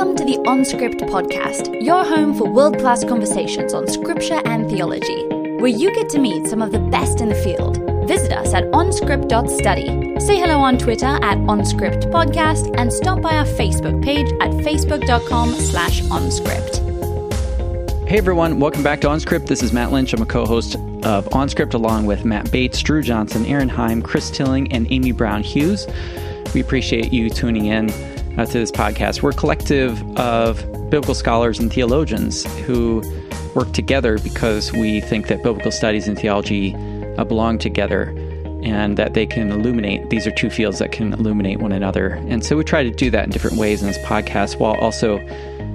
Welcome to the OnScript podcast, your home for world class conversations on scripture and theology, where you get to meet some of the best in the field. Visit us at onscript.study. Say hello on Twitter at OnScript Podcast and stop by our Facebook page at facebook.com slash OnScript. Hey everyone, welcome back to OnScript. This is Matt Lynch. I'm a co-host of OnScript along with Matt Bates, Dru Johnson, Aaron Heim, Chris Tilling, and Amy Brown Hughes. We appreciate you tuning in uh, to this podcast. We're a collective of biblical scholars and theologians who work together because we think that biblical studies and theology uh, belong together and that they can illuminate. These are two fields that can illuminate one another. And so we try to do that in different ways in this podcast while also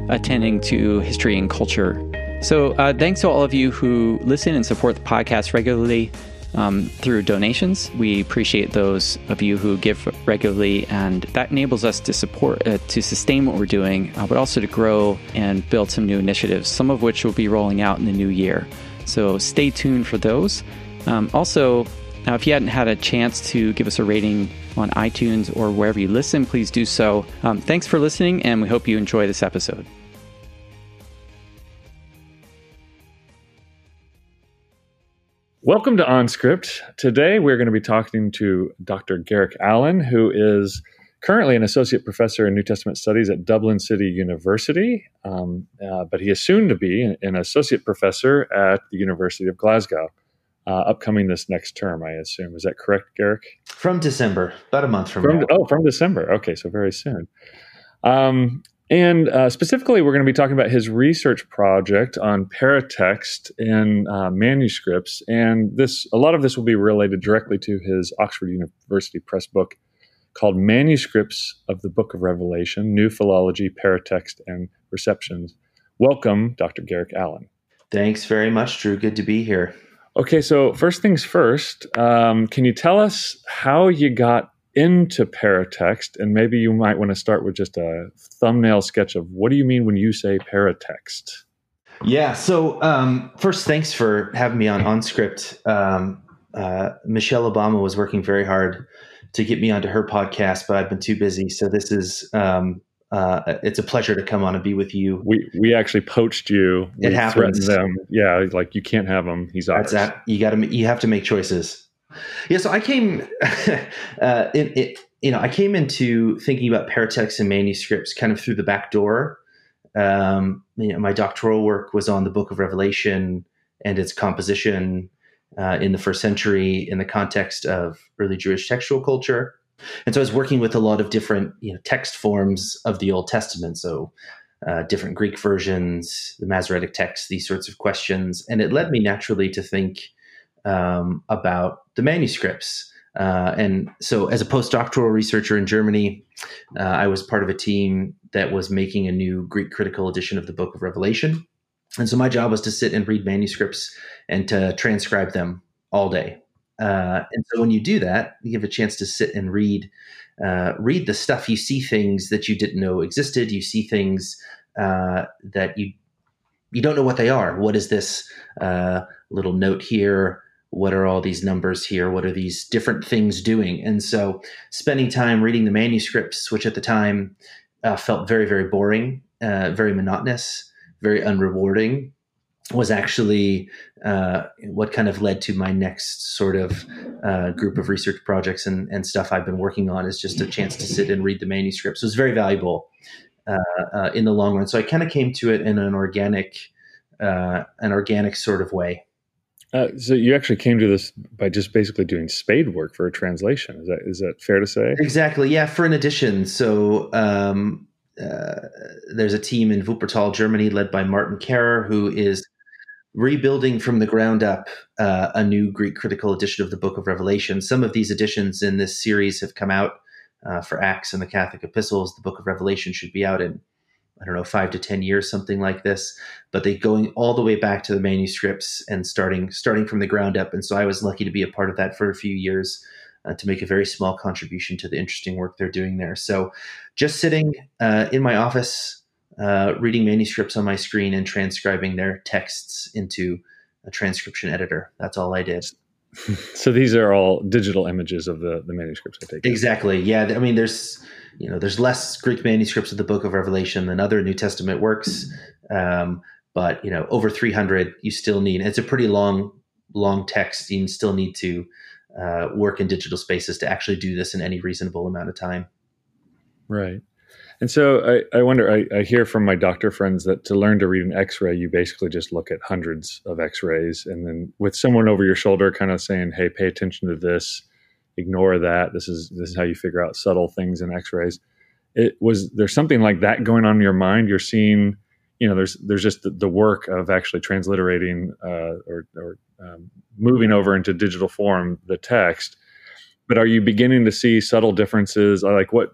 attending to history and culture. So uh, thanks to all of you who listen and support the podcast regularly um, through donations. We appreciate those of you who give regularly, and that enables us to support, uh, to sustain what we're doing, uh, but also to grow and build some new initiatives, some of which will be rolling out in the new year. So stay tuned for those. Um, also, now, if you hadn't had a chance to give us a rating on iTunes or wherever you listen, please do so. Um, thanks for listening, and we hope you enjoy this episode. Welcome to OnScript. Today we're going to be talking to Dr. Garrick Allen, who is currently an associate professor in New Testament studies at Dublin City University, um, uh, but he is soon to be an associate professor at the University of Glasgow, uh, upcoming this next term, I assume. Is that correct, Garrick? From December, about a month from, from now. Oh, from December. Okay, so very soon. Um, and uh, specifically, we're going to be talking about his research project on paratext in uh, manuscripts, and this a lot of this will be related directly to his Oxford University Press book called "Manuscripts of the Book of Revelation: New Philology, Paratext, and Receptions." Welcome, Dr. Garrick Allen. Thanks very much, Dru. Good to be here. Okay, so first things first, um, can you tell us how you got into paratext, and maybe you might want to start with just a thumbnail sketch of what do you mean when you say paratext? Yeah. So um, first, thanks for having me on OnScript. Um, uh, Michelle Obama was working very hard to get me onto her podcast, but I've been too busy. So this is um, uh, it's a pleasure to come on and be with you. We we actually poached you. It we happens. Them. Yeah, like you can't have him. He's ours. That's that. You got to. You have to make choices. Yeah, so I came, uh, it, it, you know, I came into thinking about paratexts and manuscripts kind of through the back door. Um, you know, my doctoral work was on the Book of Revelation and its composition uh, in the first century in the context of early Jewish textual culture. And so I was working with a lot of different you know, text forms of the Old Testament. So uh, different Greek versions, the Masoretic text, these sorts of questions. And it led me naturally to think um, about the manuscripts. Uh, and so, as a postdoctoral researcher in Germany, uh, I was part of a team that was making a new Greek critical edition of the Book of Revelation. And so, my job was to sit and read manuscripts and to transcribe them all day. Uh, and so, when you do that, you have a chance to sit and read, uh, read the stuff. You see things that you didn't know existed. You see things uh, that you you don't know what they are. What is this uh, little note here? What are all these numbers here? What are these different things doing? And so spending time reading the manuscripts, which at the time uh, felt very, very boring, uh, very monotonous, very unrewarding, was actually uh, what kind of led to my next sort of uh, group of research projects and, and stuff I've been working on is just a chance to sit and read the manuscripts. So it was very valuable uh, uh, in the long run. So I kind of came to it in an organic, an organic sort of way. Uh, so you actually came to this by just basically doing spade work for a translation. Is that is that fair to say? Exactly. Yeah, for an edition. So um, uh, there's a team in Wuppertal, Germany, led by Martin Karrer, who is rebuilding from the ground up uh, a new Greek critical edition of the Book of Revelation. Some of these editions in this series have come out uh, for Acts and the Catholic Epistles. The Book of Revelation should be out in I don't know, five to ten years, something like this. But they going all the way back to the manuscripts and starting starting from the ground up. And so I was lucky to be a part of that for a few years uh, to make a very small contribution to the interesting work they're doing there. So just sitting uh, in my office, uh, reading manuscripts on my screen and transcribing their texts into a transcription editor. That's all I did. So these are all digital images of the the manuscripts. I take exactly. Yeah. I mean, there's you know, there's less Greek manuscripts of the Book of Revelation than other New Testament works, um, but you know, over 300, you still need. It's a pretty long, long text. You still need to uh, work in digital spaces to actually do this in any reasonable amount of time. Right. And so I, I wonder, I, I, hear from my doctor friends that to learn to read an x ray, you basically just look at hundreds of x rays and then with someone over your shoulder kind of saying, hey, pay attention to this, ignore that. This is, this is how you figure out subtle things in x rays. It was, there's something like that going on in your mind. You're seeing, you know, there's, there's just the, the work of actually transliterating uh, or, or um, moving over into digital form the text. But are you beginning to see subtle differences? Like what,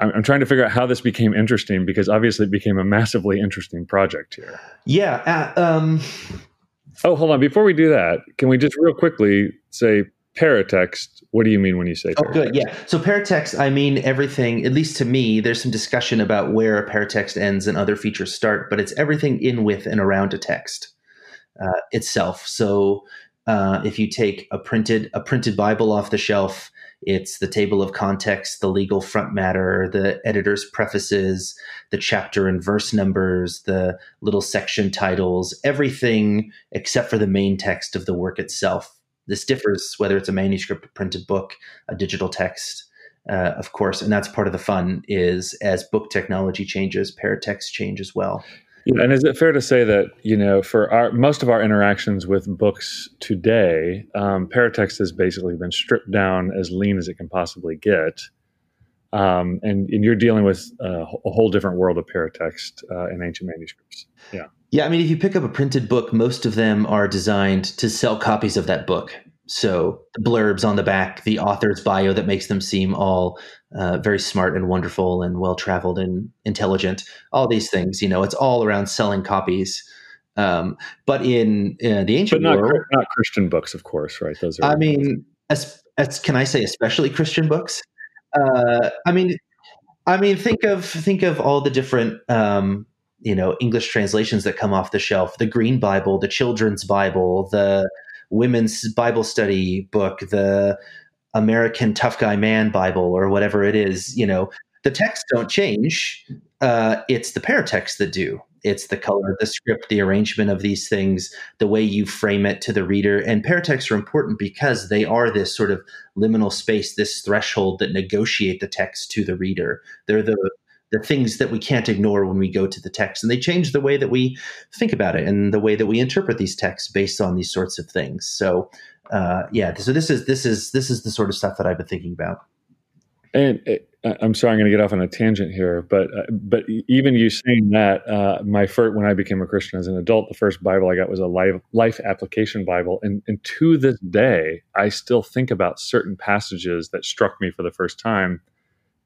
I'm trying to figure out how this became interesting because obviously it became a massively interesting project here. Yeah. Uh, um, oh, hold on. Before we do that, can we just real quickly say paratext? What do you mean when you say? Paratext? Oh, good. Yeah. So paratext, I mean everything. At least to me, there's some discussion about where a paratext ends and other features start, but it's everything in with and around a text uh, itself. So uh, if you take a printed a printed Bible off the shelf it's the table of context, the legal front matter, the editor's prefaces, the chapter and verse numbers, the little section titles, everything except for the main text of the work itself. This differs whether it's a manuscript, a printed book, a digital text, uh, of course, and that's part of the fun. Is as book technology changes, paratext change as well. And is it fair to say that you know, for our most of our interactions with books today, um, paratext has basically been stripped down as lean as it can possibly get, um, and, and you're dealing with uh, a whole different world of paratext uh, in ancient manuscripts. Yeah, yeah. I mean, if you pick up a printed book, most of them are designed to sell copies of that book. So the blurbs on the back, the author's bio that makes them seem all uh, very smart and wonderful and well traveled and intelligent. All these things, you know, it's all around selling copies. Um, but in uh, the ancient but not, world, not Christian books, of course, right? Those are. I mean, as, as can I say, especially Christian books. Uh, I mean, I mean, think of think of all the different um, you know English translations that come off the shelf: the Green Bible, the Children's Bible, the women's Bible study book, the American Tough Guy Man Bible, or whatever it is, you know, the texts don't change. Uh, it's the paratext that do. It's the color, the script, the arrangement of these things, the way you frame it to the reader. And paratexts are important because they are this sort of liminal space, this threshold that negotiate the text to the reader. They're the the things that we can't ignore when we go to the text. And they change the way that we think about it and the way that we interpret these texts based on these sorts of things. So uh, yeah, so this is this is this is the sort of stuff that I've been thinking about. And uh, I'm sorry, I'm going to get off on a tangent here, but uh, but even you saying that, uh, my first when I became a Christian as an adult, the first Bible I got was a life life application Bible, and and to this day, I still think about certain passages that struck me for the first time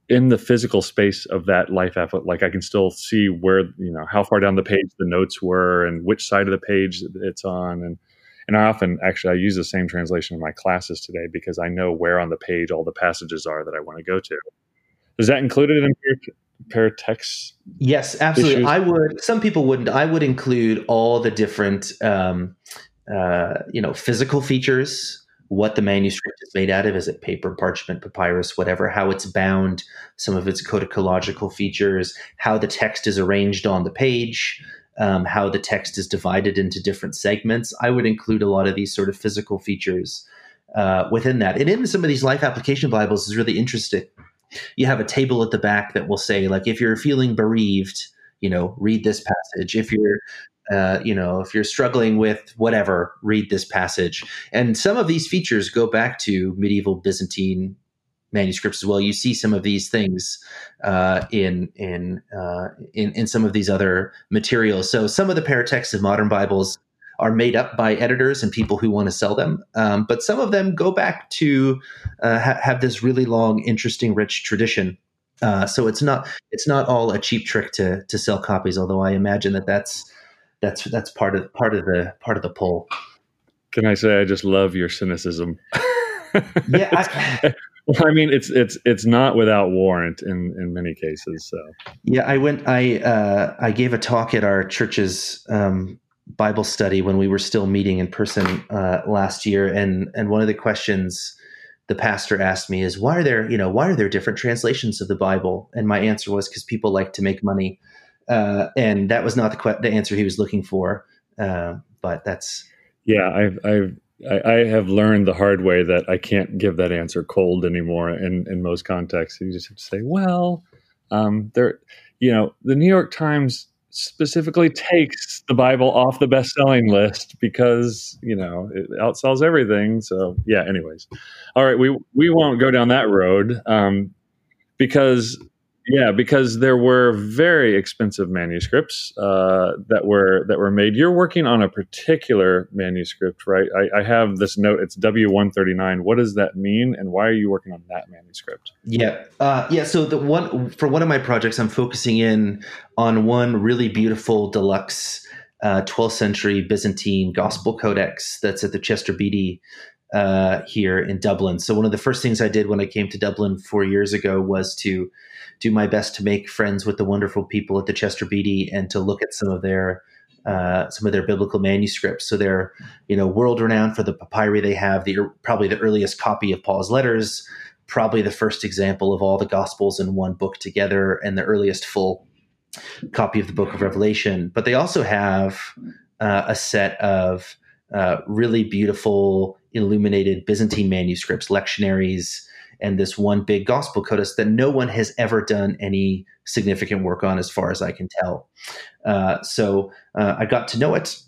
in the physical space of that life effort like i can still see where you know how far down the page the notes were and which side of the page it's on and and i often actually i use the same translation in my classes today because i know where on the page all the passages are that i want to go to is that included in paratext yes absolutely issues? i would some people wouldn't i would include all the different um, uh, you know physical features what the manuscript is made out of. Is it paper, parchment, papyrus, whatever, how it's bound, some of its codicological features, how the text is arranged on the page, um, how the text is divided into different segments. I would include a lot of these sort of physical features uh, within that. And in some of these life application Bibles is really interesting. You have a table at the back that will say, like, if you're feeling bereaved, you know, read this passage. If you're uh, you know, if you're struggling with whatever, read this passage. And some of these features go back to medieval Byzantine manuscripts as well. You see some of these things uh, in in, uh, in in some of these other materials. So some of the paratexts of modern Bibles are made up by editors and people who want to sell them, um, but some of them go back to uh, ha- have this really long, interesting, rich tradition. Uh, so it's not it's not all a cheap trick to to sell copies. Although I imagine that that's that's that's part of part of the part of the pull. Can I say I just love your cynicism? yeah, I, well, I mean it's it's it's not without warrant in in many cases. So yeah, I went. I uh, I gave a talk at our church's um, Bible study when we were still meeting in person uh, last year, and and one of the questions the pastor asked me is why are there you know why are there different translations of the Bible? And my answer was because people like to make money, uh, and that was not the que- the answer he was looking for. Uh, but that's yeah, I've I've I, I, have learned the hard way that I can't give that answer cold anymore in in most contexts. You just have to say, well, um, there, you know, the New York Times specifically takes the Bible off the best selling list because you know it outsells everything. So yeah. Anyways, all right, we we won't go down that road um, because yeah, because there were very expensive manuscripts uh, that were that were made. You're working on a particular manuscript, right? I, I have this note. It's W one thirty nine. What does that mean, and why are you working on that manuscript? Yeah, uh, yeah. So the one for one of my projects, I'm focusing in on one really beautiful deluxe uh, 12th century Byzantine Gospel Codex that's at the Chester Beatty uh, here in Dublin. So one of the first things I did when I came to Dublin four years ago was to do my best to make friends with the wonderful people at the Chester Beatty and to look at some of their uh, some of their biblical manuscripts. So they're you know world renowned for the papyri they have, the probably the earliest copy of Paul's letters, probably the first example of all the Gospels in one book together, and the earliest full copy of the Book of Revelation. But they also have uh, a set of uh, really beautiful illuminated Byzantine manuscripts, lectionaries, and this one big gospel codex that no one has ever done any significant work on, as far as I can tell. Uh, so uh, I got to know it,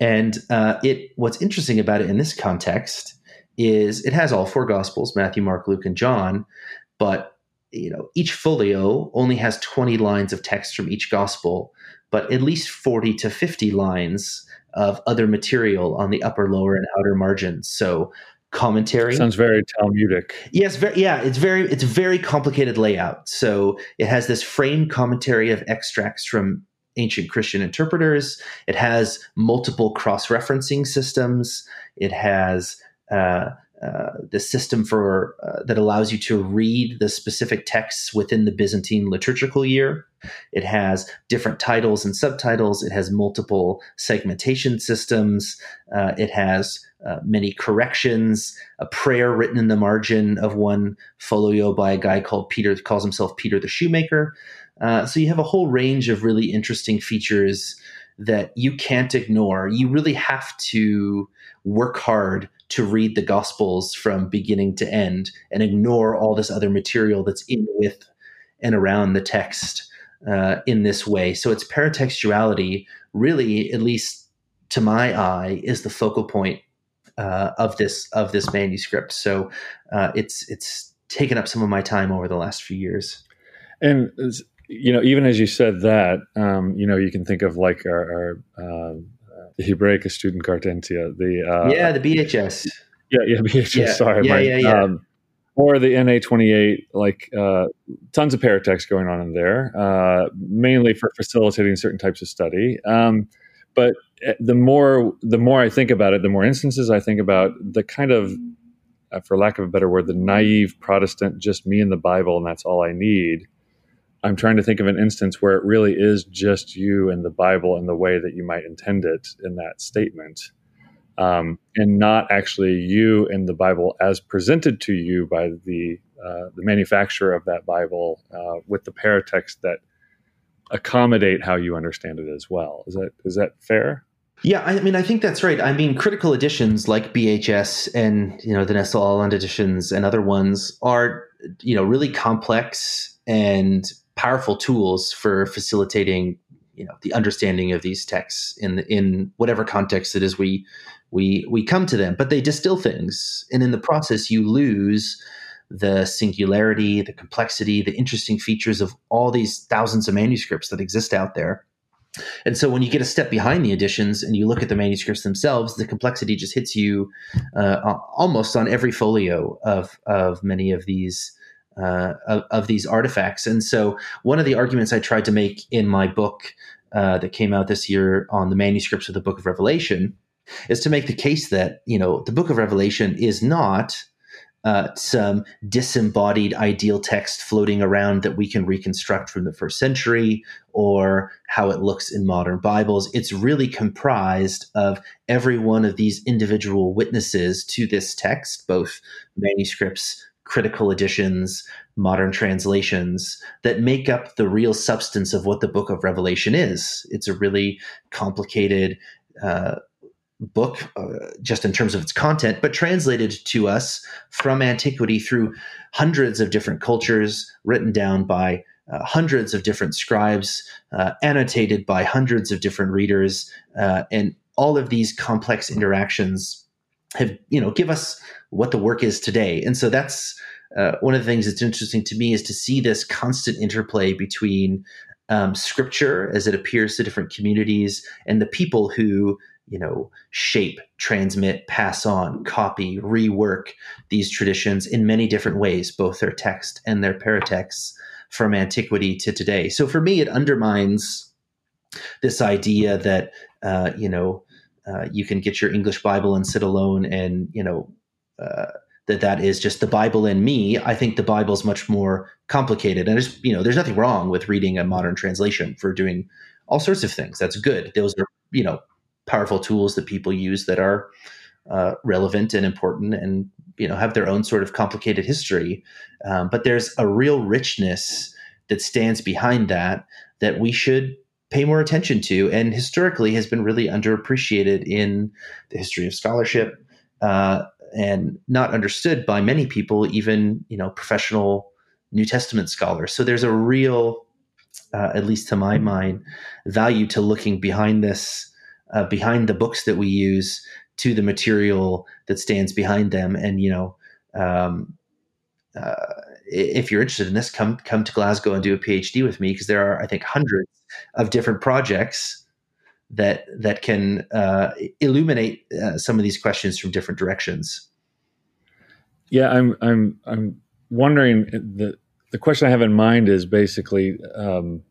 and uh, it. What's interesting about it in this context is it has all four gospels: Matthew, Mark, Luke, and John, but you know each folio only has 20 lines of text from each gospel but at least 40 to 50 lines of other material on the upper lower and outer margins so commentary. Sounds very Talmudic. Yes, very, yeah, it's very it's very complicated layout. So it has this framed commentary of extracts from ancient Christian interpreters. It has multiple cross-referencing systems. It has uh, uh, the system for uh, that allows you to read the specific texts within the Byzantine liturgical year. It has different titles and subtitles. It has multiple segmentation systems. Uh, it has uh, many corrections, a prayer written in the margin of one folio by a guy called Peter, calls himself Peter the Shoemaker. Uh, so you have a whole range of really interesting features that you can't ignore. You really have to work hard to read the Gospels from beginning to end and ignore all this other material that's in with and around the text uh, in this way. So its paratextuality, really, at least to my eye, is the focal point uh, of this of this manuscript. So uh, it's it's taken up some of my time over the last few years. And you know, even as you said that, um, you know, you can think of like our, our uh, the Hebraica Stuttgartensia, the uh, yeah, the BHS. Yeah, yeah, BHS. Yeah, sorry, yeah, my, yeah, yeah. Um, or the NA28, like uh, tons of paratext going on in there, uh, mainly for facilitating certain types of study. Um, but eh, the more the more I think about it, the more instances I think about the kind of, uh, for lack of a better word, the naive Protestant, just me and the Bible, and that's all I need. I'm trying to think of an instance where it really is just you and the Bible and the way that you might intend it in that statement, um, and not actually you and the Bible as presented to you by the uh, the manufacturer of that Bible uh, with the paratext that accommodate how you understand it as well. Is that is that fair? Yeah, I mean, I think that's right. I mean, critical editions like BHS and you know the Nestle Aland editions and other ones are you know really complex and powerful tools for facilitating you know the understanding of these texts in in whatever context it is we we we come to them. But they distill things, and in the process, you lose the singularity, the complexity, the interesting features of all these thousands of manuscripts that exist out there. And so when you get a step behind the editions and you look at the manuscripts themselves, the complexity just hits you uh, almost on every folio of, of many of these uh, of, of, these artifacts. And so one of the arguments I tried to make in my book uh, that came out this year on the manuscripts of the Book of Revelation is to make the case that you know the Book of Revelation is not uh, some disembodied ideal text floating around that we can reconstruct from the first century or how it looks in modern Bibles. It's really comprised of every one of these individual witnesses to this text, both manuscripts, critical editions, modern translations that make up the real substance of what the book of Revelation is. It's a really complicated, uh, book uh, just in terms of its content, but translated to us from antiquity through hundreds of different cultures, written down by uh, hundreds of different scribes, uh, annotated by hundreds of different readers, uh, and all of these complex interactions have you know give us what the work is today. And so that's uh, one of the things that's interesting to me is to see this constant interplay between um, scripture as it appears to different communities and the people who you know, shape, transmit, pass on, copy, rework these traditions in many different ways, both their text and their paratexts from antiquity to today. So for me, it undermines this idea that, uh, you know, uh, you can get your English Bible and sit alone and, you know, uh, that that is just the Bible and me. I think the Bible is much more complicated. And there's, you know, there's nothing wrong with reading a modern translation for doing all sorts of things. That's good. Those are, you know, powerful tools that people use that are uh, relevant and important and you know have their own sort of complicated history um, but there's a real richness that stands behind that that we should pay more attention to and historically has been really underappreciated in the history of scholarship uh, and not understood by many people even you know professional new testament scholars so there's a real uh, at least to my mind value to looking behind this uh, behind the books that we use to the material that stands behind them. And you know, um, uh, if you're interested in this, come come to Glasgow and do a PhD with me because there are, I think, hundreds of different projects that that can uh, illuminate uh, some of these questions from different directions. Yeah, I'm I'm I'm wondering the the question I have in mind is basically um,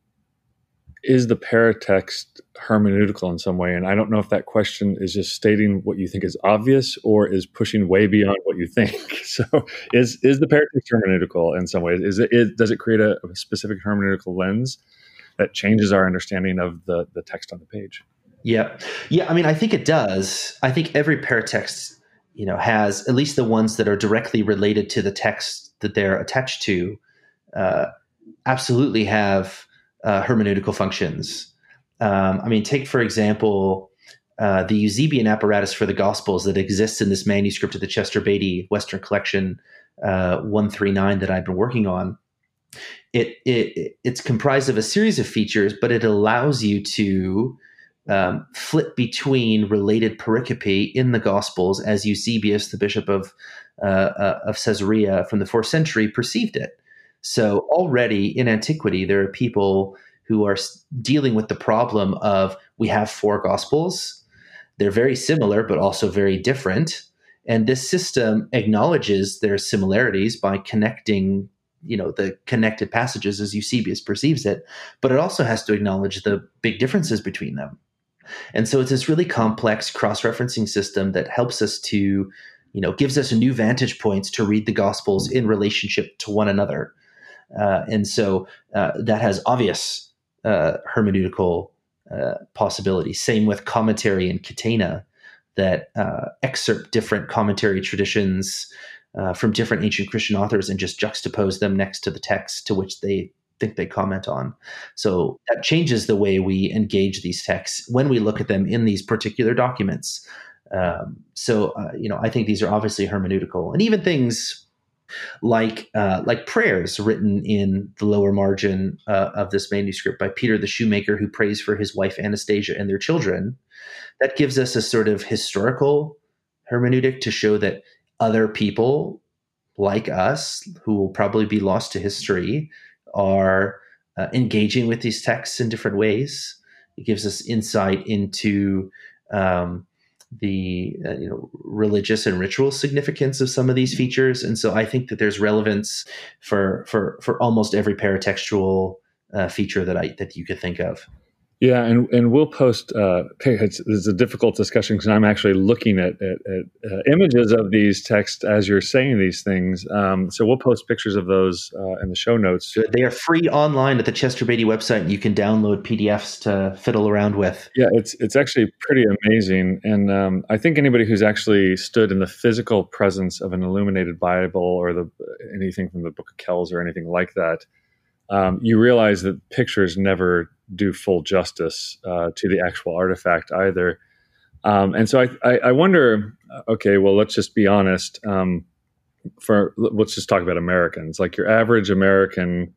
is the paratext hermeneutical in some way? And I don't know if that question is just stating what you think is obvious or is pushing way beyond what you think. So, is is the paratext hermeneutical in some ways? Is it is, does it create a, a, specific hermeneutical lens that changes our understanding of the the text on the page? Yeah, yeah. I mean, I think it does. I think every paratext, you know, has at least the ones that are directly related to the text that they're attached to. Uh, absolutely have uh, hermeneutical functions. Um, I mean, take for example uh, the Eusebian apparatus for the Gospels that exists in this manuscript of the Chester Beatty Western Collection uh, 139 that I've been working on. It, it it's comprised of a series of features, but it allows you to um, flip between related pericope in the Gospels as Eusebius, the bishop of uh, uh, of Caesarea from the fourth century, perceived it. So already in antiquity, there are people who are dealing with the problem of we have four gospels. They're very similar, but also very different. And this system acknowledges their similarities by connecting, you know, the connected passages as Eusebius perceives it, but it also has to acknowledge the big differences between them. And so it's this really complex cross-referencing system that helps us to, you know, gives us new vantage points to read the gospels in relationship to one another uh, and so uh, that has obvious uh, hermeneutical uh, possibilities. Same with commentary and catena that uh, excerpt different commentary traditions uh, from different ancient Christian authors and just juxtapose them next to the text to which they think they comment on. So that changes the way we engage these texts when we look at them in these particular documents. Um, so, you know, I think these are obviously hermeneutical, and even things like uh, like prayers written in the lower margin uh, of this manuscript by Peter the shoemaker, who prays for his wife Anastasia and their children. That gives us a sort of historical hermeneutic to show that other people like us, who will probably be lost to history, are uh, engaging with these texts in different ways. It gives us insight into um, the uh, you know religious and ritual significance of some of these features and so i think that there's relevance for for for almost every paratextual uh, feature that i that you could think of Yeah, and, and we'll post. Uh, it's, it's a difficult discussion because I'm actually looking at, at, at uh, images of these texts as you're saying these things. Um, so we'll post pictures of those uh, in the show notes. They are free online at the Chester Beatty website. You can download PDFs to fiddle around with. Yeah, it's it's actually pretty amazing, and um, I think anybody who's actually stood in the physical presence of an illuminated Bible or the anything from the Book of Kells or anything like that um, you realize that pictures never do full justice uh, to the actual artifact either. Um, and so I, I, I, wonder, okay, well, let's just be honest. Um, for let's just talk about Americans. Like your average American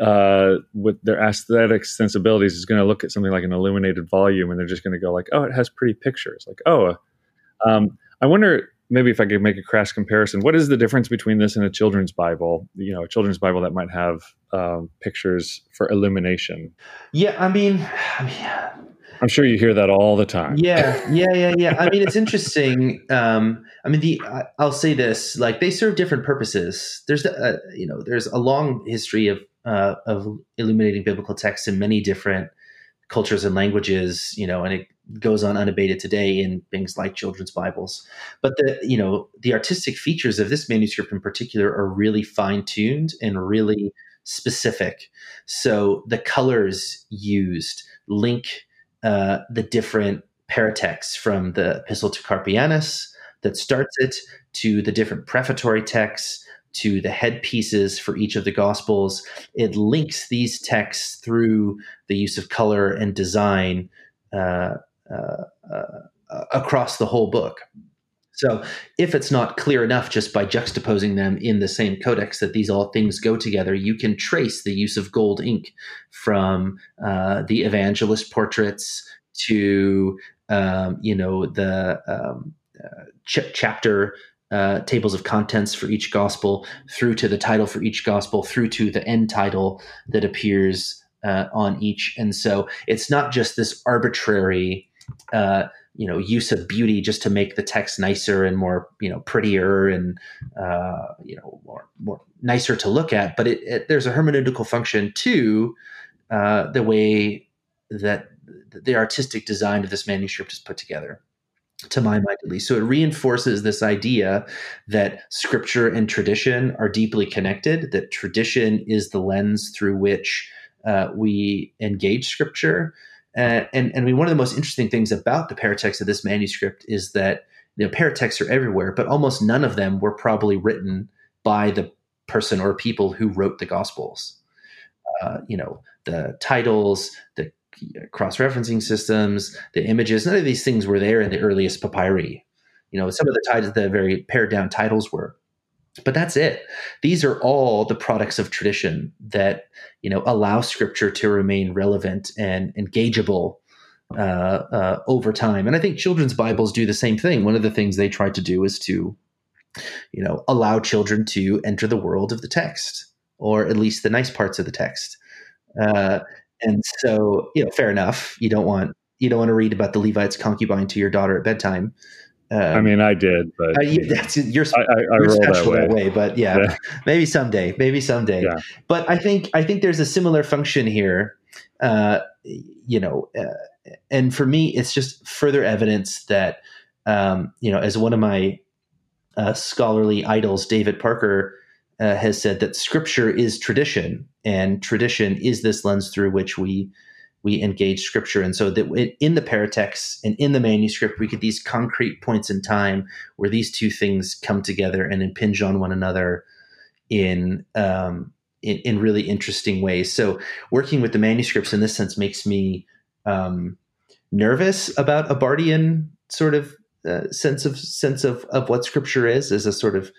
uh, with their aesthetic sensibilities is going to look at something like an illuminated volume and they're just going to go like, oh, it has pretty pictures. Like, oh, um, I wonder maybe if I could make a crash comparison, what is the difference between this and a children's Bible? You know, a children's Bible that might have um, pictures for illumination. Yeah, I mean, I mean, I'm sure you hear that all the time. Yeah, yeah, yeah, yeah. I mean, it's interesting. Um, I mean, the I'll say this: like they serve different purposes. There's, uh, you know, there's a long history of uh, of illuminating biblical texts in many different cultures and languages. You know, and it goes on unabated today in things like children's Bibles. But the you know the artistic features of this manuscript in particular are really fine tuned and really specific. So the colors used link uh, the different paratexts from the Epistle to Carpianus that starts it to the different prefatory texts to the headpieces for each of the gospels. It links these texts through the use of color and design uh, across the whole book. So, if it's not clear enough just by juxtaposing them in the same codex that these all things go together, you can trace the use of gold ink from uh, the evangelist portraits to um, you know the um, uh, ch- chapter uh, tables of contents for each gospel, through to the title for each gospel, through to the end title that appears uh, on each. And so, it's not just this arbitrary uh, you know use of beauty just to make the text nicer and more you know prettier and uh, you know more more nicer to look at. But it, it there's a hermeneutical function to uh, the way that the artistic design of this manuscript is put together to my mind at least. So it reinforces this idea that scripture and tradition are deeply connected that tradition is the lens through which uh, we engage scripture uh, and and I mean, one of the most interesting things about the paratext of this manuscript is that you know paratexts are everywhere, but almost none of them were probably written by the person or people who wrote the Gospels. Uh, you know, the titles, the cross-referencing systems, the images, none of these things were there in the earliest papyri. You know, some of the titles, the very pared down titles were, but that's it. These are all the products of tradition that you know allow scripture to remain relevant and engageable uh, uh, over time. And i think children's bibles do the same thing. One of the things they try to do is to you know allow children to enter the world of the text or at least the nice parts of the text. Uh, and so you know fair enough. You don't want you don't want to read about the levite's concubine to your daughter at bedtime um, I mean, I did, but uh, you, that's you're, I, I, I you're special that way. that way. But yeah, yeah, maybe someday, maybe someday. Yeah. But I think I think there's a similar function here. Uh, you know, uh, and for me, it's just further evidence that um, you know, as one of my uh, scholarly idols, David Parker, uh, has said that Scripture is tradition, and tradition is this lens through which we we engage scripture. And so that in the paratext and in the manuscript, we get these concrete points in time where these two things come together and impinge on one another in, um, in, in, really interesting ways. So working with the manuscripts in this sense makes me um, nervous about a Barthian sort of uh, sense of sense of, of what scripture is as a sort of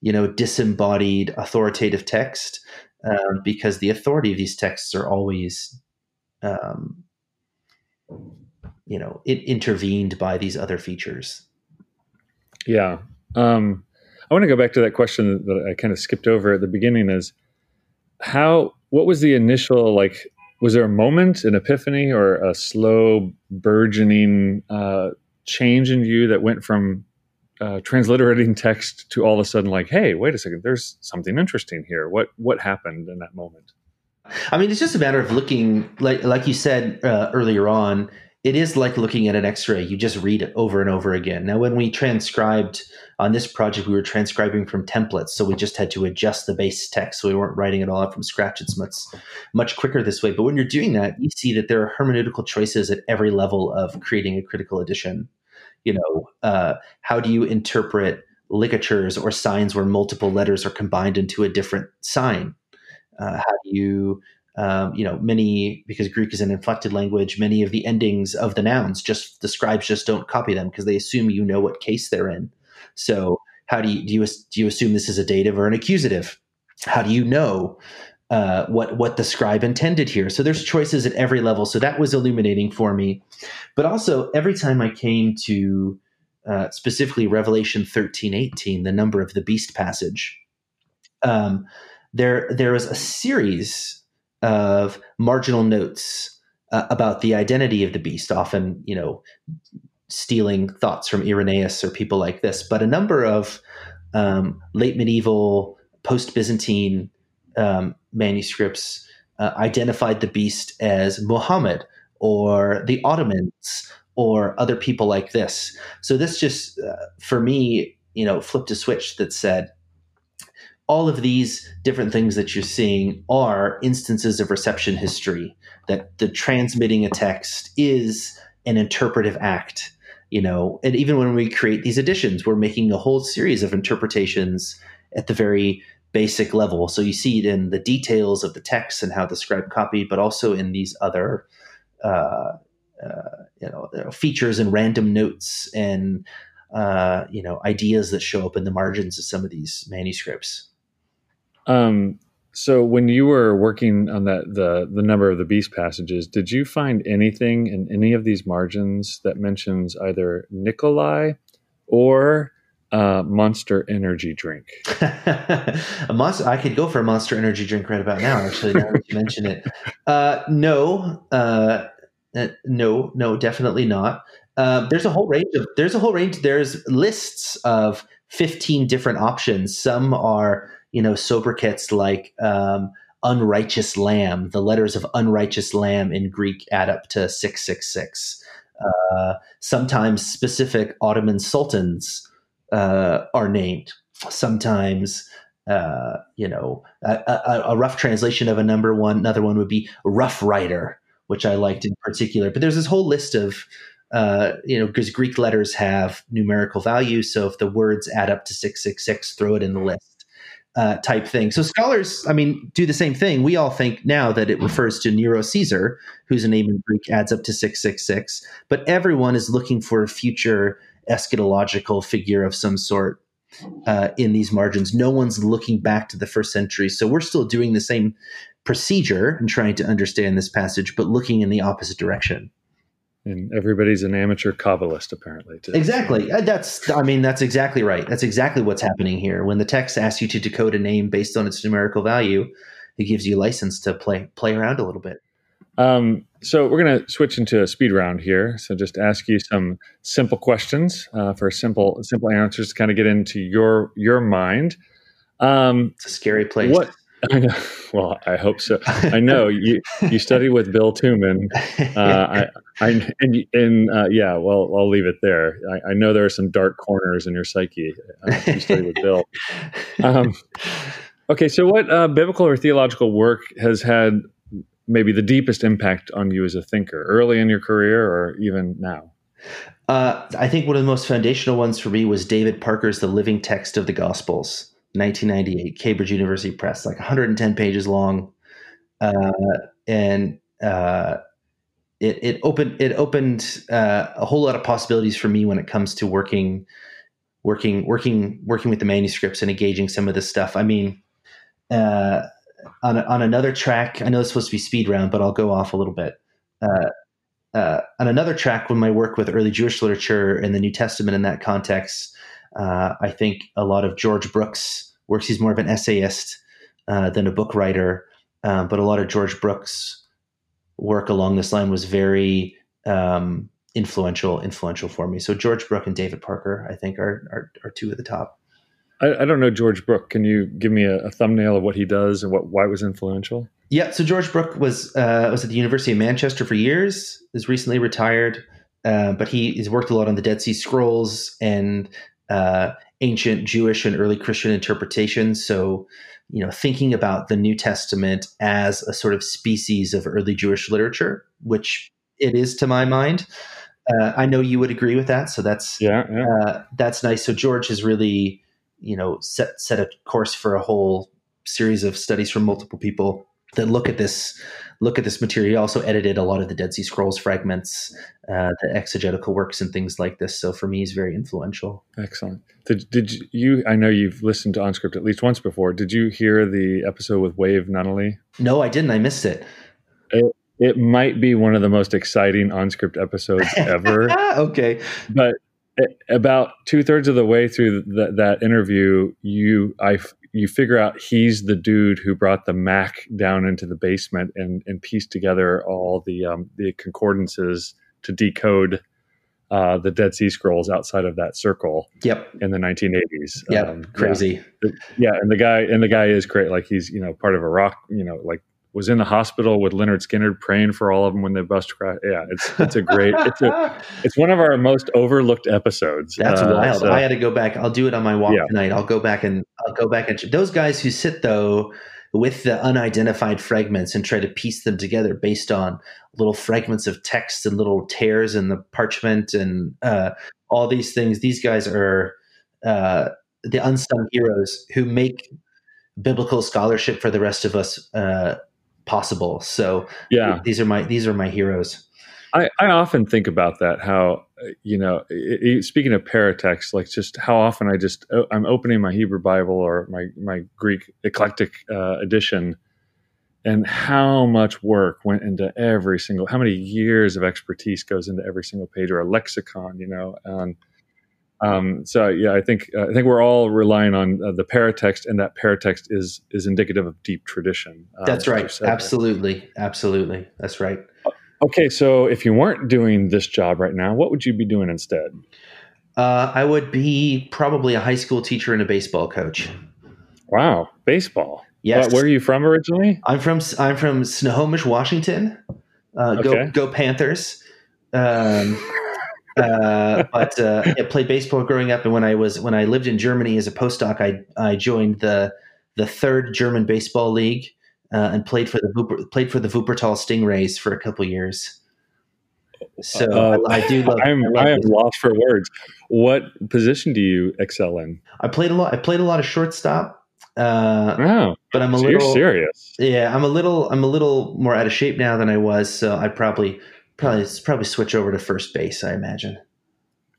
you know disembodied authoritative text um, because the authority of these texts are always um, you know, it intervened by these other features. Yeah. Um, I want to go back to that question that I kind of skipped over at the beginning is how, what was the initial, like, was there a moment, an epiphany, or a slow burgeoning uh, change in you that went from uh, transliterating text to all of a sudden like, hey, wait a second, there's something interesting here. What what happened in that moment? I mean, it's just a matter of looking, like like you said uh, earlier on. It is like looking at an X-ray. You just read it over and over again. Now, when we transcribed on this project, we were transcribing from templates, so we just had to adjust the base text, so we weren't writing it all out from scratch. It's much much quicker this way. But when you're doing that, you see that there are hermeneutical choices at every level of creating a critical edition. You know, uh, how do you interpret ligatures or signs where multiple letters are combined into a different sign? Uh, how do you, um, you know, many because Greek is an inflected language. Many of the endings of the nouns just the scribes just don't copy them because they assume you know what case they're in. So how do you do you do you assume this is a dative or an accusative? How do you know uh, what what the scribe intended here? So there's choices at every level. So that was illuminating for me. But also every time I came to uh, specifically Revelation 13, 18, the number of the beast passage. Um, there there was a series of marginal notes uh, about the identity of the beast, often you know stealing thoughts from Irenaeus or people like this, but a number of um, late medieval, post Byzantine um, manuscripts uh, identified the beast as Muhammad or the Ottomans or other people like this. So this just, uh, for me, you know, flipped a switch that said, all of these different things that you're seeing are instances of reception history that the transmitting a text is an interpretive act you know? And even when we create these editions we're making a whole series of interpretations at the very basic level. So you see it in the details of the text and how the scribe copied but also in these other uh, uh, you know features and random notes and uh, you know ideas that show up in the margins of some of these manuscripts um, so when you were working on that the the number of the beast passages, did you find anything in any of these margins that mentions either Nikolai or uh, Monster Energy drink? a monster. I could go for a Monster Energy drink right about now. Actually, now that you mention it, uh, no, uh, uh, no, no, definitely not. Uh, there's a whole range of there's a whole range. There's lists of 15 different options. Some are you know, sobriquets like um, unrighteous lamb. The letters of unrighteous lamb in Greek add up to 666. Uh, sometimes specific Ottoman sultans uh, are named. Sometimes, uh, you know, a, a, a, rough translation of a number one, another one would be Rough Rider, which I liked in particular. But there's this whole list of, uh, you know, because Greek letters have numerical value. So if the words add up to 666, throw it in the list uh, type thing. So scholars, I mean, do the same thing. We all think now that it refers to Nero Caesar, whose name in Greek adds up to 666, but everyone is looking for a future eschatological figure of some sort uh, in these margins. No one's looking back to the first century. So we're still doing the same procedure and trying to understand this passage, but looking in the opposite direction and everybody's an amateur kabbalist apparently too. exactly. Uh, that's i mean that's exactly right. That's exactly what's happening here. When the text asks you to decode a name based on its numerical value it gives you license to play play around a little bit. Um, so we're going to switch into a speed round here. So just ask you some simple questions uh, for simple simple answers to kind of get into your your mind. Um, it's a scary place. what I know. Well, I hope so. I know you you study with Bill Tooman. Uh, I, I and, and uh, yeah. Well, I'll leave it there. I, I, know there are some dark corners in your psyche. Uh, you study with Bill. Um, okay, so what uh, biblical or theological work has had maybe the deepest impact on you as a thinker, early in your career or even now? Uh, I think one of the most foundational ones for me was David Parker's The Living Text of the Gospels. 1998, Cambridge University Press, like 110 pages long, uh, and uh, it it opened it opened uh, a whole lot of possibilities for me when it comes to working working working working with the manuscripts and engaging some of this stuff. I mean, uh, on on another track, I know it's supposed to be speed round, but I'll go off a little bit. Uh, uh, on another track, when my work with early Jewish literature and the New Testament in that context, uh, I think a lot of George Brooke's works. He's more of an essayist uh, than a book writer, um, but a lot of George Brooke's work along this line was very um, influential influential for me. So George Brooke and David Parker, I think, are are, are two of the top. I, I, don't know George Brooke. Can you give me a, a, thumbnail of what he does and what why it was influential? Yeah, so George Brooke was uh, was at the University of Manchester for years. Is recently retired, uh, but he has worked a lot on the Dead Sea Scrolls and uh, ancient Jewish and early Christian interpretations. So, you know, thinking about the New Testament as a sort of species of early Jewish literature, which it is to my mind. Uh, I know you would agree with that, so that's yeah, yeah. Uh, that's nice. So George has really, you know, set set a course for a whole series of studies from multiple people that look at this look at this material. He also edited a lot of the Dead Sea Scrolls fragments, uh, the exegetical works, and things like this. So for me, he's very influential. Excellent. Did did you? I know you've listened to OnScript at least once before. Did you hear the episode with Wave Nunnally? No, I didn't. I missed it. It, it might be one of the most exciting OnScript episodes ever. okay, but about two thirds of the way through the, that interview, you I you figure out he's the dude who brought the Mac down into the basement and and pieced together all the um, the concordances to decode uh, the Dead Sea Scrolls outside of that circle. Yep. In the 1980s. Yep. Um, Crazy. Yeah. yeah, and the guy and the guy is great. Like he's you know part of a rock. You know like was in the hospital with Lynyrd Skynyrd praying for all of them when they bust crash. Yeah, it's it's a great it's a it's one of our most overlooked episodes. That's uh, wild. So. I had to go back. I'll do it on my walk yeah. tonight. I'll go back and I'll go back and those guys who sit though with the unidentified fragments and try to piece them together based on little fragments of text and little tears in the parchment and uh, all these things. These guys are uh, the unsung heroes who make biblical scholarship for the rest of us uh, possible. So yeah, these are my these are my heroes. I, I often think about that. How you know, it, speaking of paratext, like just how often I just I'm opening my Hebrew Bible or my my Greek eclectic uh, edition, and how much work went into every single, how many years of expertise goes into every single page or a lexicon, you know, and um, so yeah, I think uh, I think we're all relying on uh, the paratext, and that paratext is is indicative of deep tradition. Um, That's right. Absolutely, absolutely. That's right. Okay, so if you weren't doing this job right now, what would you be doing instead? Uh, I would be probably a high school teacher and a baseball coach. Wow, baseball. Yes. where are you from originally? I'm from I'm from Snohomish, Washington. Uh, okay. Go go Panthers. Um, uh, but uh, I played baseball growing up, and when I was when I lived in Germany as a postdoc, I I joined the the third German baseball league uh, and played for the played for the Wuppertal Stingrays for a couple years. So uh, I, I, do. Love, I'm I, I am lost for words. What position do you excel in? I played a lot. I played a lot of shortstop. Uh, oh, but I'm a so little serious. Yeah, I'm a little. I'm a little more out of shape now than I was. So I probably probably probably switch over to first base. I imagine.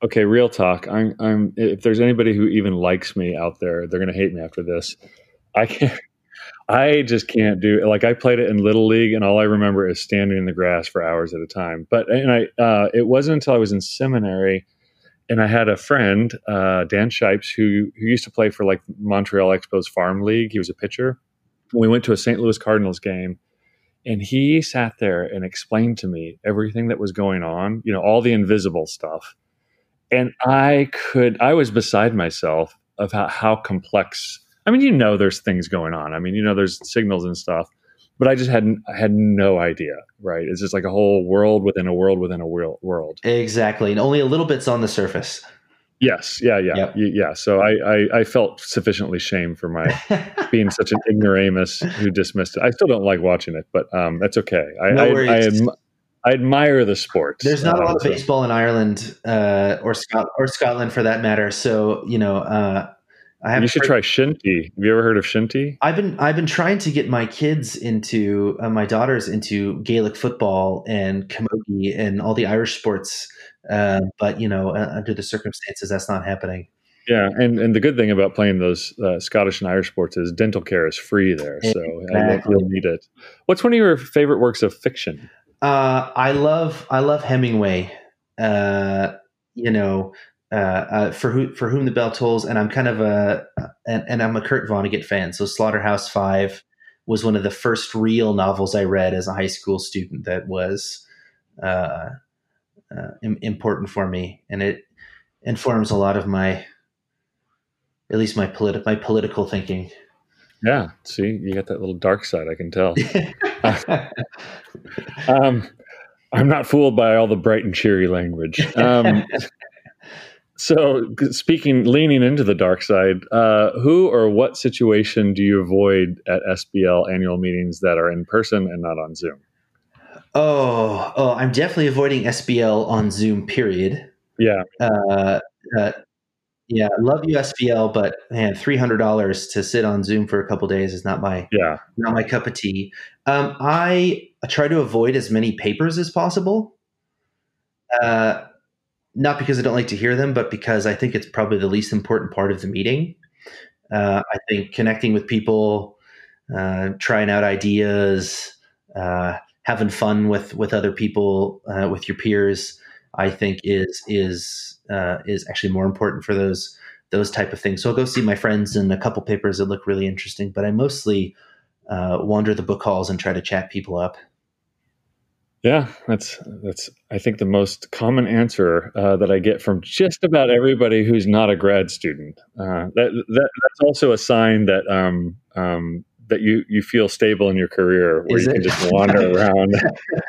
Okay, real talk. I'm. I'm. If there's anybody who even likes me out there, they're going to hate me after this. I can't. I just can't do it. like I played it in little league, and all I remember is standing in the grass for hours at a time. But and I, uh, it wasn't until I was in seminary, and I had a friend, uh, Dan Shipes, who who used to play for like Montreal Expos Farm League. He was a pitcher. We went to a St. Louis Cardinals game, and he sat there and explained to me everything that was going on. You know, all the invisible stuff, and I could. I was beside myself of how, how complex I mean, you know, there's things going on. I mean, you know, there's signals and stuff, but I just hadn't, I had no idea. Right? It's just like a whole world within a world within a world. Exactly, and only a little bit's on the surface. Yes, yeah, yeah, yep. yeah. So I, I, I, felt sufficiently shame for my being such an ignoramus who dismissed it. I still don't like watching it, but um, that's okay. I, no I, I, I, admire the sport. There's not a lot of um, baseball in Ireland uh, or Scot- or Scotland for that matter. So you know, uh, I have. you should heard, try shinty. Have you ever heard of shinty? I've been I've been trying to get my kids into uh, my daughters into Gaelic football and camogie and all the Irish sports, uh, but you know, uh, under the circumstances, that's not happening. Yeah, and, and the good thing about playing those uh, Scottish and Irish sports is dental care is free there, so exactly. you'll need it. What's one of your favorite works of fiction? Uh, I love I love Hemingway. Uh, you know, uh, uh, for who for whom the bell tolls, and I'm kind of a and, and, I'm a Kurt Vonnegut fan. So Slaughterhouse Five was one of the first real novels I read as a high school student that was uh, important for me, and it informs a lot of my at least my politi- my political thinking. Yeah, see, you got that little dark side. I can tell. um, I'm not fooled by all the bright and cheery language. Um, so, speaking, leaning into the dark side, uh, who or what situation do you avoid at SBL annual meetings that are in person and not on Zoom? Oh, oh, I'm definitely avoiding SBL on Zoom. Period. Yeah. Uh, uh, yeah, love you SBL, but man, three hundred dollars to sit on Zoom for a couple days is not my yeah not my cup of tea. Um, I try to avoid as many papers as possible. Uh, not because I don't like to hear them, but because I think it's probably the least important part of the meeting. Uh, I think connecting with people, uh, trying out ideas, uh, having fun with with other people, uh, with your peers, I think is is uh, is actually more important for those those type of things. So I'll go see my friends and a couple papers that look really interesting, but I mostly uh, wander the book halls and try to chat people up. Yeah, that's that's I think the most common answer uh, that I get from just about everybody who's not a grad student. Uh, that, that that's also a sign that um, um, that you you feel stable in your career where Is you it? can just wander around.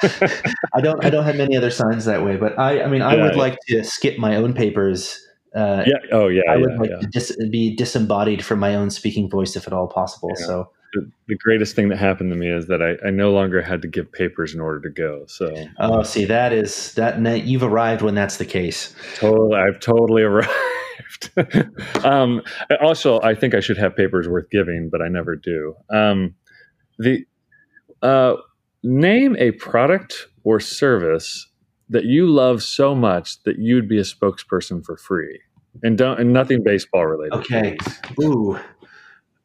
I don't I don't have many other signs that way, but I I mean I Yeah, would yeah. like to skip my own papers. Uh, yeah. Oh yeah. I would yeah, like to dis- be disembodied from my own speaking voice if at all possible. So The, greatest thing that happened to me is that I, I no longer had to give papers in order to go. So oh, see that is that that- you've arrived when that's the case. totally, I've totally arrived. um, also, I think I should have papers worth giving, but I never do. Um, the uh, name a product or service that you love so much that you'd be a spokesperson for free, and don't and nothing baseball related. Okay. Ooh.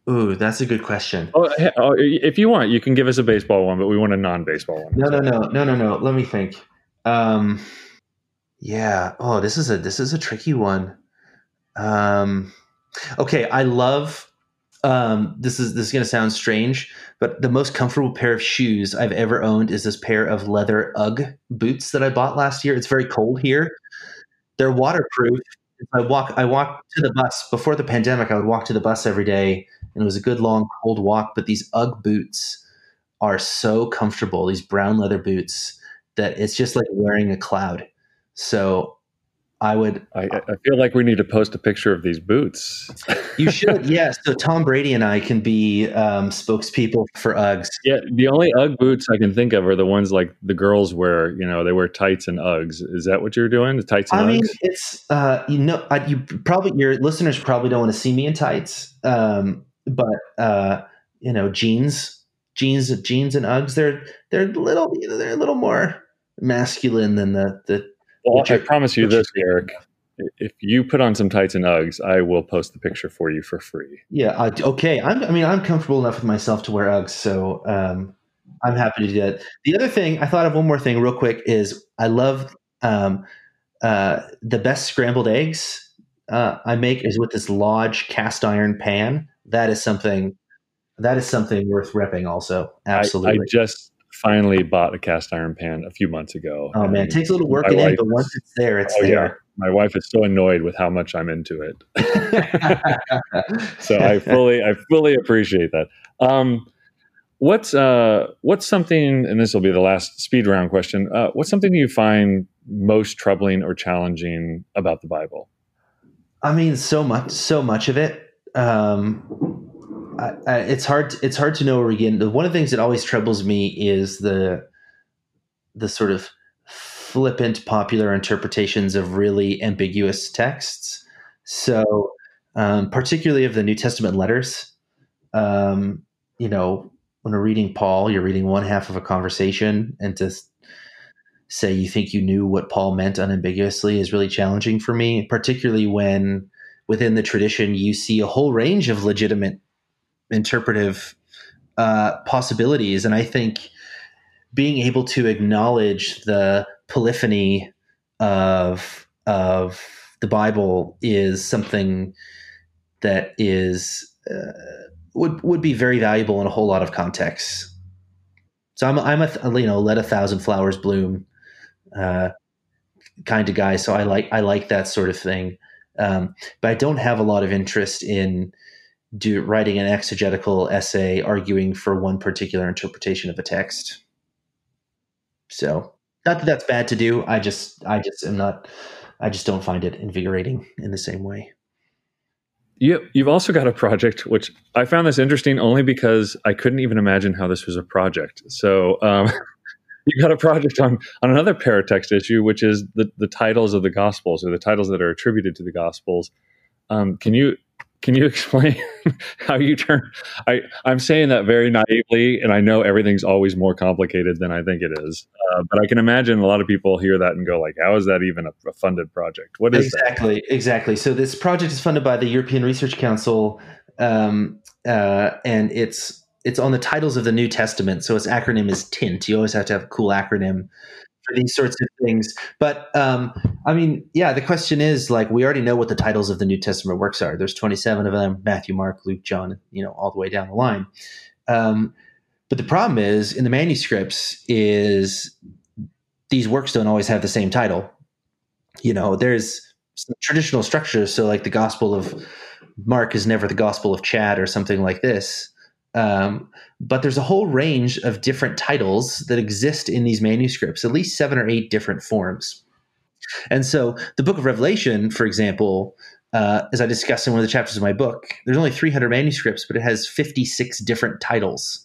Ooh, that's a good question. Oh, oh, if you want, you can give us a baseball one, but we want a non-baseball one. No, no, no, no, no, no. Let me think. Um, yeah. Oh, this is a this is a tricky one. Um, okay, I love. Um, this is this is gonna sound strange, but the most comfortable pair of shoes I've ever owned is this pair of leather UGG boots that I bought last year. It's very cold here. They're waterproof. I walk. I walk to the bus before the pandemic. I would walk to the bus every day, and it was a good long cold walk. But these UGG boots are so comfortable. These brown leather boots that it's just like wearing a cloud. So I would. I, I feel like we need to post a picture of these boots. You should. yeah. So Tom Brady and I can be um, spokespeople for Uggs. Yeah, the only UGG boots I can think of are the ones like the girls wear. You know, they wear tights and Uggs. Is that what you're doing? The tights and I mean, it's uh, you know, I, you probably your listeners probably don't want to see me in tights, um, but uh, you know, jeans, jeans, jeans, and Uggs. They're they're a little they're a little more masculine than the the. Well, I promise you this, Eric. If you put on some tights and Uggs, I will post the picture for you for free. Yeah. Uh, okay. I'm, I mean, I'm comfortable enough with myself to wear Uggs, so um, I'm happy to do that. The other thing I thought of one more thing real quick is I love um, uh, the best scrambled eggs uh, I make is with this Lodge cast iron pan. That is something. That is something worth repping. Also, I- absolutely. I, just finally bought a cast iron pan a few months ago. oh man, it takes a little work in, wife but once it's there, it's oh, yeah. there. My wife is so annoyed with how much I'm into it. so I fully I fully appreciate that. Um, what's uh, what's something, and this will be the last speed round question. Uh, what's something you find most troubling or challenging about the Bible? I mean, so much, so much of it. Um, I, it's hard. It's hard to know where we begin. One of the things that always troubles me is the the sort of flippant, popular interpretations of really ambiguous texts. So, um, particularly of the New Testament letters. Um, you know, when we're reading Paul, you're reading one half of a conversation, and to say you think you knew what Paul meant unambiguously is really challenging for me, particularly when within the tradition you see a whole range of legitimate interpretive uh, possibilities. And I think being able to acknowledge the polyphony of of the Bible is something that is uh, would would be very valuable in a whole lot of contexts. So I'm I'm a you know let a thousand flowers bloom uh, kind of guy. So I like I like that sort of thing. Um, but I don't have a lot of interest in do writing an exegetical essay arguing for one particular interpretation of a text. So not that that's bad to do. I just I just am not I just don't find it invigorating in the same way. You, you've also got a project which I found this interesting only because I couldn't even imagine how this was a project. So um, you got a project on on another paratext issue, which is the the titles of the Gospels or the titles that are attributed to the Gospels. Um, can you can you explain how you turn? I, I'm saying that very naively, and I know everything's always more complicated than I think it is. Uh, but I can imagine a lot of people hear that and go, like, "How is that even a, a funded project? What is exactly that? exactly?" So this project is funded by the European Research Council, um, uh, and it's it's on the titles of the New Testament. So its acronym is TINT. You always have to have a cool acronym for these sorts of things. But um, I mean, yeah, the question is like we already know what the titles of the New Testament works are. There's 27 of them: Matthew, Mark, Luke, John. You know, all the way down the line. Um, but the problem is in the manuscripts is these works don't always have the same title. You know, there's traditional structures. So like the Gospel of Mark is never the Gospel of Chad or something like this. Um, but there's a whole range of different titles that exist in these manuscripts, at least seven or eight different forms. And so the book of Revelation, for example, uh, as I discussed in one of the chapters of my book, there's only 300 manuscripts, but it has 56 different titles.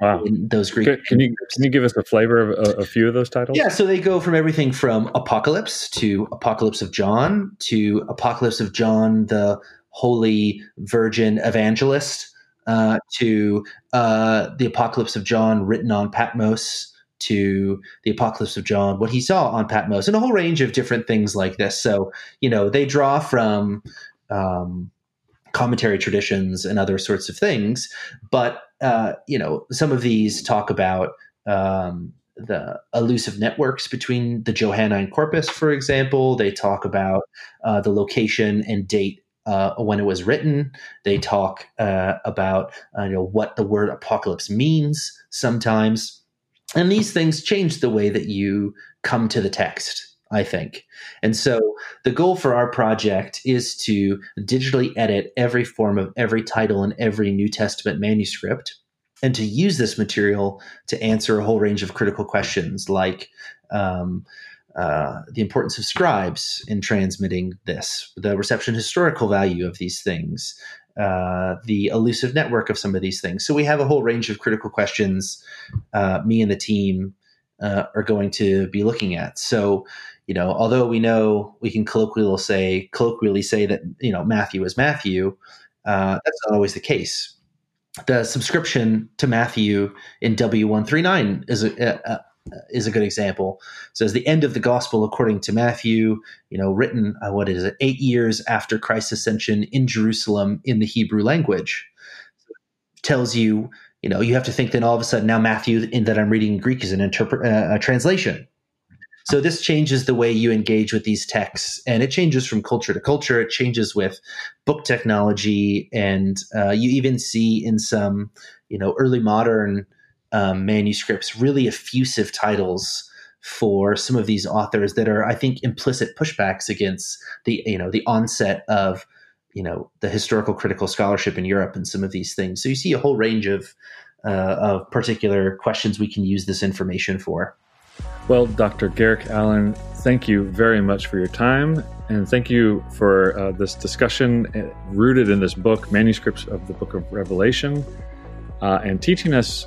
Wow. In those Greek. Can, can you can you give us a flavor of a, a, few of those titles? Yeah, so they go from everything from Apocalypse to Apocalypse of John to Apocalypse of John, the Holy Virgin Evangelist, uh, to uh, the Apocalypse of John written on Patmos, to the Apocalypse of John, what he saw on Patmos, and a whole range of different things like this. So, you know, they draw from um, commentary traditions and other sorts of things, but, uh, you know, some of these talk about. Um, the elusive networks between the Johannine corpus, for example. They talk about uh, the location and date uh, when it was written. They talk uh, about uh, you know what the word apocalypse means sometimes, and these things change the way that you come to the text. I think. And so the goal for our project is to digitally edit every form of every title in every New Testament manuscript and to use this material to answer a whole range of critical questions like um, uh, the importance of scribes in transmitting this, the reception historical value of these things, uh, the elusive network of some of these things. So we have a whole range of critical questions. Uh, me and the team uh, are going to be looking at. So, you know, although we know we can colloquially say colloquially say that you know Matthew is Matthew, uh, that's not always the case. The subscription to Matthew in W one three nine is a, a is a good example. says the end of the gospel according to Matthew, you know, written uh, what is it, eight years after Christ's ascension in Jerusalem in the Hebrew language, tells you, you know, you have to think then all of a sudden now Matthew in that I'm reading in Greek is an interpret uh, a translation. So this changes the way you engage with these texts, and it changes from culture to culture. It changes with book technology, and uh, you even see in some, you know, early modern um, manuscripts, really effusive titles for some of these authors that are, I think, implicit pushbacks against the you know the onset of you know the historical critical scholarship in Europe and some of these things. So you see a whole range of uh, of particular questions we can use this information for. Well, Dr. Garrick Allen, thank you very much for your time. And thank you for uh, this discussion uh, rooted in this book, Manuscripts of the Book of Revelation, uh, and teaching us